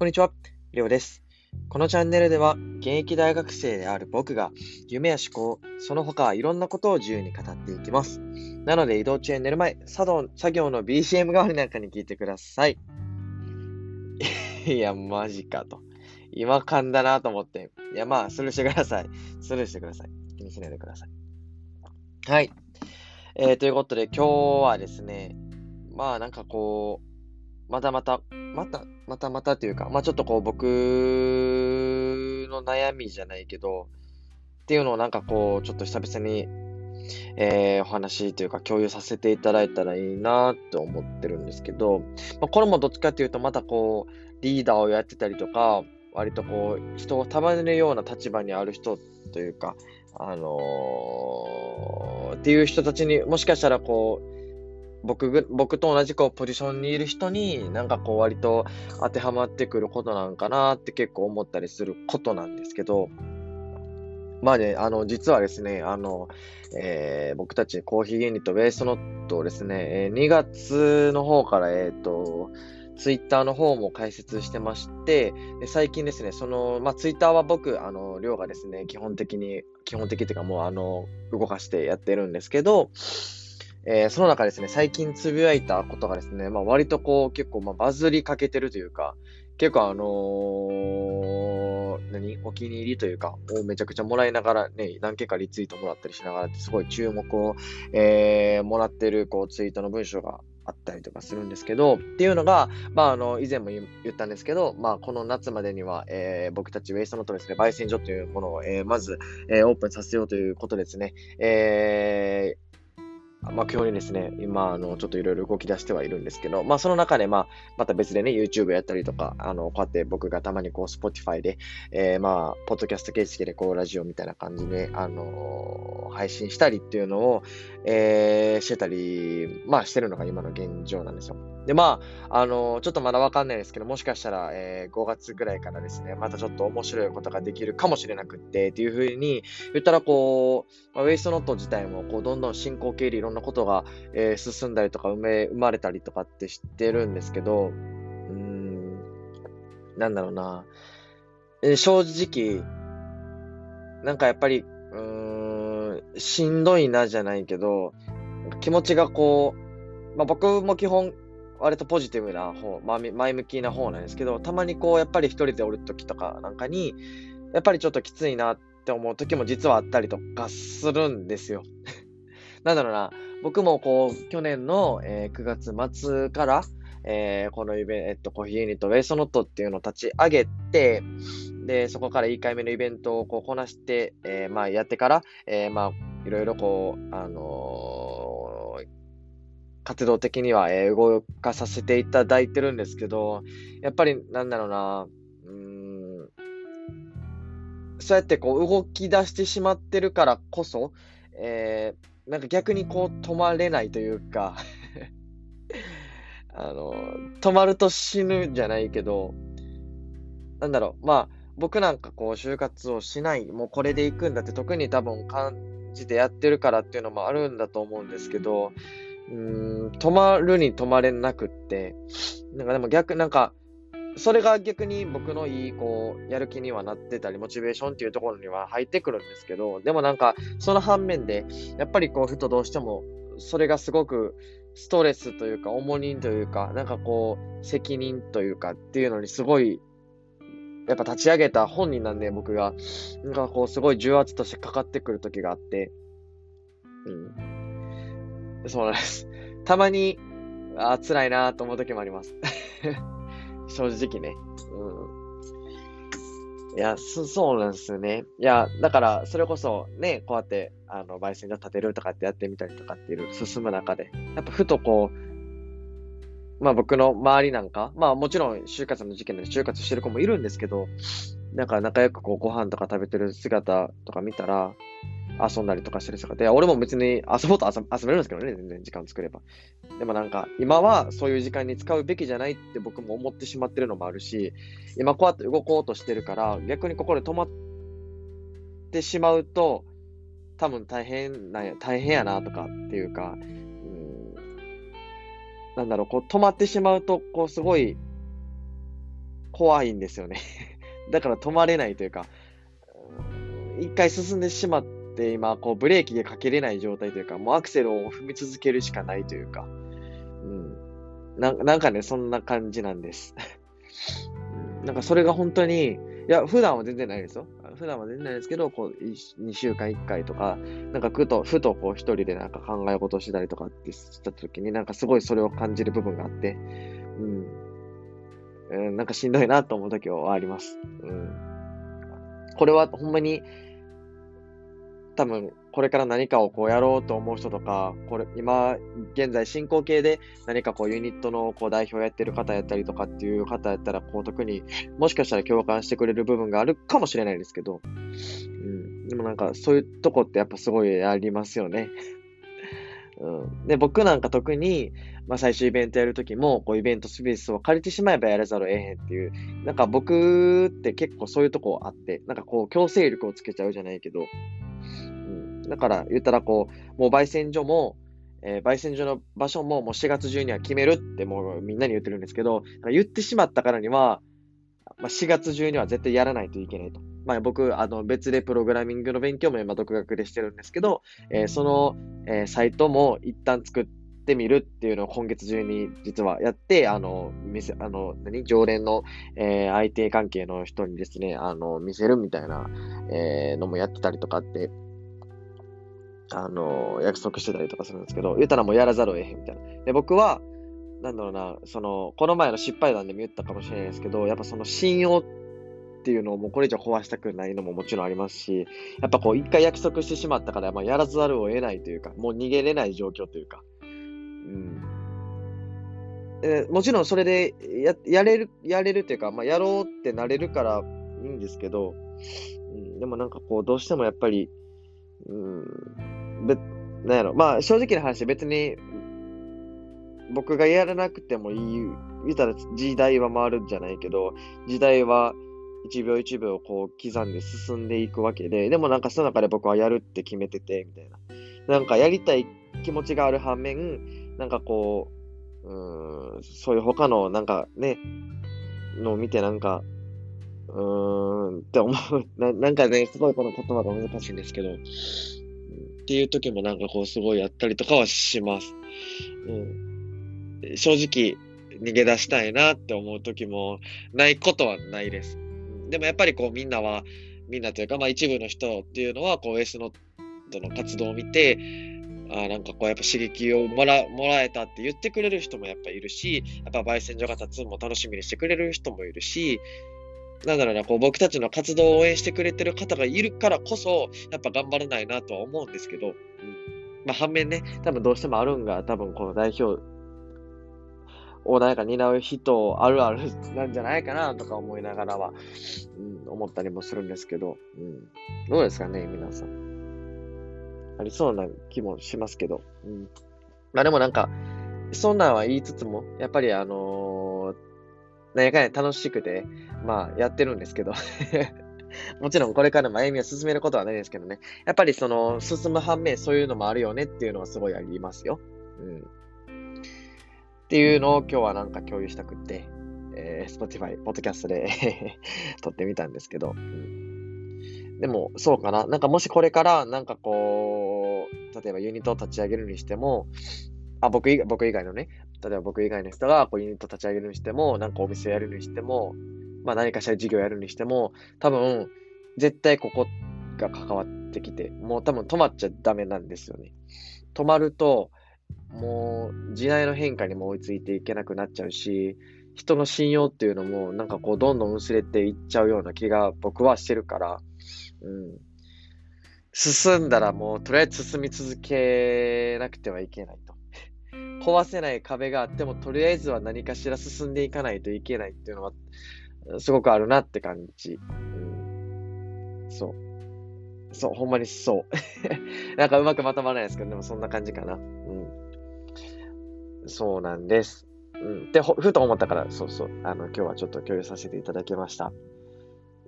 こんにちは、りょうです。このチャンネルでは、現役大学生である僕が、夢や思考、その他いろんなことを自由に語っていきます。なので、移動中に寝る前、作業の BCM 代わりなんかに聞いてください。いや、マジかと。今噛んだなと思って。いや、まあ、スルーしてください。スルーしてください。気にしないでください。はい。えー、ということで、今日はですね、まあ、なんかこう、またまた、また、またまたというか、まあちょっとこう僕の悩みじゃないけど、っていうのをなんかこう、ちょっと久々に、えー、お話というか共有させていただいたらいいなと思ってるんですけど、まあ、これもどっちかっていうと、またこう、リーダーをやってたりとか、割とこう、人を束ねるような立場にある人というか、あのー、っていう人たちにもしかしたらこう、僕僕と同じこうポジションにいる人になんかこう割と当てはまってくることなんかなって結構思ったりすることなんですけど、まあね、あの、実はですね、あの、えー、僕たちコーヒーユニットウェイストノットをですね、えー、2月の方から、えっ、ー、と、ツイッターの方も開設してまして、最近ですね、その、まあ、ツイッターは僕、あの、量がですね、基本的に、基本的っていうかもう、あの、動かしてやってるんですけど、えー、その中ですね、最近つぶやいたことがですね、まあ、割とこう結構まあバズりかけてるというか、結構あのー、何お気に入りというか、をめちゃくちゃもらいながらね、何件かリツイートもらったりしながらすごい注目を、えー、もらってるこうツイートの文章があったりとかするんですけど、っていうのが、まあ、あの、以前も言ったんですけど、まあ、この夏までには、えー、僕たちウェイストノートですね、焙煎所というものを、えー、まず、えー、オープンさせようということですね、えー、まあ、基本にですね、今、あの、ちょっといろいろ動き出してはいるんですけど、まあ、その中で、まあ、また別でね、YouTube やったりとか、あの、こうやって僕がたまにこう、Spotify で、えー、まあ、ポッドキャスト形式でこう、ラジオみたいな感じで、あのー、配信したりっていうのを、えー、してたり、まあ、してるのが今の現状なんですよ。で、まあ、あのー、ちょっとまだわかんないですけど、もしかしたら、えー、5月ぐらいからですね、またちょっと面白いことができるかもしれなくって、っていうふうに言ったら、こう、まあ、ウェイストノート自体も、こう、どんどん進行形でいろんなことが、えー、進んだりとか、生め、生まれたりとかって知ってるんですけど、うん、なんだろうな、えー、正直、なんかやっぱり、うーん、しんどいなじゃないけど、気持ちがこう、まあ、僕も基本、割とポジティブな方、前向きな方なんですけど、たまにこう、やっぱり一人でおる時とかなんかに、やっぱりちょっときついなって思う時も実はあったりとかするんですよ。なんだろうな、僕もこう、去年の、えー、9月末から、えー、このイベント、コーヒーユニット、ウェイソノットっていうのを立ち上げて、で、そこから1回目のイベントをこうこなして、えー、まあ、やってから、え、まあ、いろいろこう、あの、活動的には、えー、動かさせていただいてるんですけど、やっぱり、なんだろうな、うん、そうやってこう、動き出してしまってるからこそ、えー、なんか逆にこう止まれないというか あの、止まると死ぬじゃないけど、なんだろう、まあ、僕なんかこう就活をしない、もうこれで行くんだって特に多分感じてやってるからっていうのもあるんだと思うんですけど、うーん、止まるに止まれなくって、なんかでも逆、なんか、それが逆に僕のいい、こう、やる気にはなってたり、モチベーションっていうところには入ってくるんですけど、でもなんか、その反面で、やっぱりこう、ふとどうしても、それがすごくストレスというか、重荷というか、なんかこう、責任というかっていうのにすごい、やっぱ立ち上げた本人なんで、僕が、なんかこう、すごい重圧としてかかってくる時があって、うん。そうなんです。たまに、あ辛いなと思う時もあります。正直ね。うん。いや、そ、そうなんですよね。いや、だから、それこそね、こうやって、あの、焙煎所立てるとかってやってみたりとかっていう進む中で、やっぱふとこう、まあ僕の周りなんか、まあもちろん就活の事件で就活してる子もいるんですけど、なんか仲良くこうご飯とか食べてる姿とか見たら、遊んだりとかしてる姿で、俺も別に遊ぼうと遊べるんですけどね、全然時間作れば。でもなんか、今はそういう時間に使うべきじゃないって僕も思ってしまってるのもあるし、今こうやって動こうとしてるから、逆にここで止まってしまうと、多分大変なんや、大変やなとかっていうか、うん、なんだろう、こう止まってしまうと、こうすごい、怖いんですよね。だから止まれないというか、一回進んでしまってって、今、こう、ブレーキでかけれない状態というか、もうアクセルを踏み続けるしかないというか、うん。ななんかね、そんな感じなんです。なんかそれが本当に、いや、普段は全然ないですよ。普段は全然ないですけど、こう、2週間1回とか、なんかふと、ふとこう一人でなんか考え事をしたりとかってした時に、なんかすごいそれを感じる部分があって、うん。うん、なんかしんどいなと思う時はあります。うん。これはほんまに、多分、これから何かをこうやろうと思う人とか、これ、今、現在進行形で何かこうユニットのこう代表やってる方やったりとかっていう方やったら、こう特にもしかしたら共感してくれる部分があるかもしれないですけど、うん。でもなんかそういうとこってやっぱすごいありますよね。うん。で、僕なんか特に、まあ最終イベントやるときも、こうイベントスペースを借りてしまえばやらざるを得へんっていう、なんか僕って結構そういうとこあって、なんかこう強制力をつけちゃうじゃないけど、だから言ったらこう、もう焙煎所も、えー、焙煎所の場所ももう4月中には決めるってもうみんなに言ってるんですけど、言ってしまったからには、まあ、4月中には絶対やらないといけないと。まあ、僕、あの別でプログラミングの勉強も今独学でしてるんですけど、えー、その、えー、サイトも一旦作ってみるっていうのを今月中に実はやって、あの、見せ、あの、何？常連の、えー、IT 関係の人にですね、あの、見せるみたいな、えー、のもやってたりとかって、あの、約束してたりとかするんですけど、言ったらもうやらざるを得へんみたいな。で、僕は、なんだろうな、その、この前の失敗談でも言ったかもしれないですけど、やっぱその信用っていうのをもうこれ以上壊したくないのももちろんありますし、やっぱこう一回約束してしまったから、まあ、やらざるを得ないというか、もう逃げれない状況というか、うん。えもちろんそれでややれる、やれるというか、まあ、やろうってなれるからいいんですけど、うん、でもなんかこう、どうしてもやっぱり、うん、べ、なんやろ、まあ正直な話、別に僕がやらなくてもいい、言ったら時代は回るんじゃないけど、時代は一秒一秒こう刻んで進んでいくわけで、でもなんかその中で僕はやるって決めてて、みたいな。なんかやりたい気持ちがある反面、なんかこう、うん、そういう他のなんかね、のを見てなんか、うーんって思う な。なんかね、すごいこの言葉が難しいんですけど、っていう時もなんかこうすごいやったりとかはします。うん、正直、逃げ出したいなって思う時もないことはないです。でもやっぱりこうみんなは、みんなというか、まあ一部の人っていうのは、こう S ノットの活動を見て、あなんかこうやっぱ刺激をもらもらえたって言ってくれる人もやっぱいるし、やっぱ焙煎所が立つも楽しみにしてくれる人もいるし、なんだろうな、こう僕たちの活動を応援してくれてる方がいるからこそ、やっぱ頑張らないなとは思うんですけど、うん。まあ反面ね、多分どうしてもあるんが、多分この代表をなんか担う人あるあるなんじゃないかなとか思いながらは、うん、思ったりもするんですけど、うん、どうですかね、皆さん。ありそうな気もしますけど、うん。まあでもなんか、そんなんは言いつつも、やっぱりあのー、何やかんや楽しくて、まあやってるんですけど もちろんこれからも歩みを進めることはないですけどね。やっぱりその、進む反面そういうのもあるよねっていうのはすごいありますよ。うん。っていうのを今日はなんか共有したくって、えー、Spotify、ポッドキャストで 撮ってみたんですけど、うん、でも、そうかな。なんかもしこれから、なんかこう、例えばユニットを立ち上げるにしても、あ、僕以外、僕以外のね、例えば僕以外の人がこうユニット立ち上げるにしても、なんかお店やるにしても、まあ何かしら事業やるにしても、多分、絶対ここが関わってきて、もう多分止まっちゃダメなんですよね。止まると、もう時代の変化にも追いついていけなくなっちゃうし、人の信用っていうのもなんかこうどんどん薄れていっちゃうような気が僕はしてるから、うん。進んだらもうとりあえず進み続けなくてはいけないと。壊せない壁があってもとりあえずは何かしら進んでいかないといけないっていうのはすごくあるなって感じ。うん、そう。そう、ほんまにそう。なんかうまくまとまらないですけど、でもそんな感じかな。うん。そうなんです。うん。で、ふと思ったから、そうそう、あの、今日はちょっと共有させていただきました。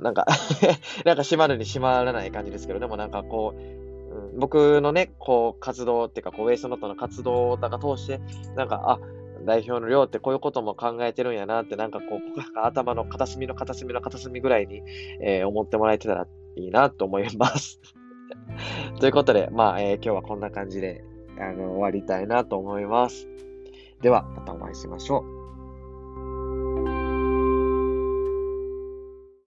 なんか なんか閉まるに閉まらない感じですけど、でもなんかこう、うん、僕のね、こう、活動っていうか、こう、ウェイストノットの活動とか通して、なんか、あ、代表の寮ってこういうことも考えてるんやなって、なんかこう、頭の片隅の片隅の片隅ぐらいに、えー、思ってもらえてたらいいなと思います。ということで、まあ、えー、今日はこんな感じで、あの、終わりたいなと思います。では、またお会いしましょう。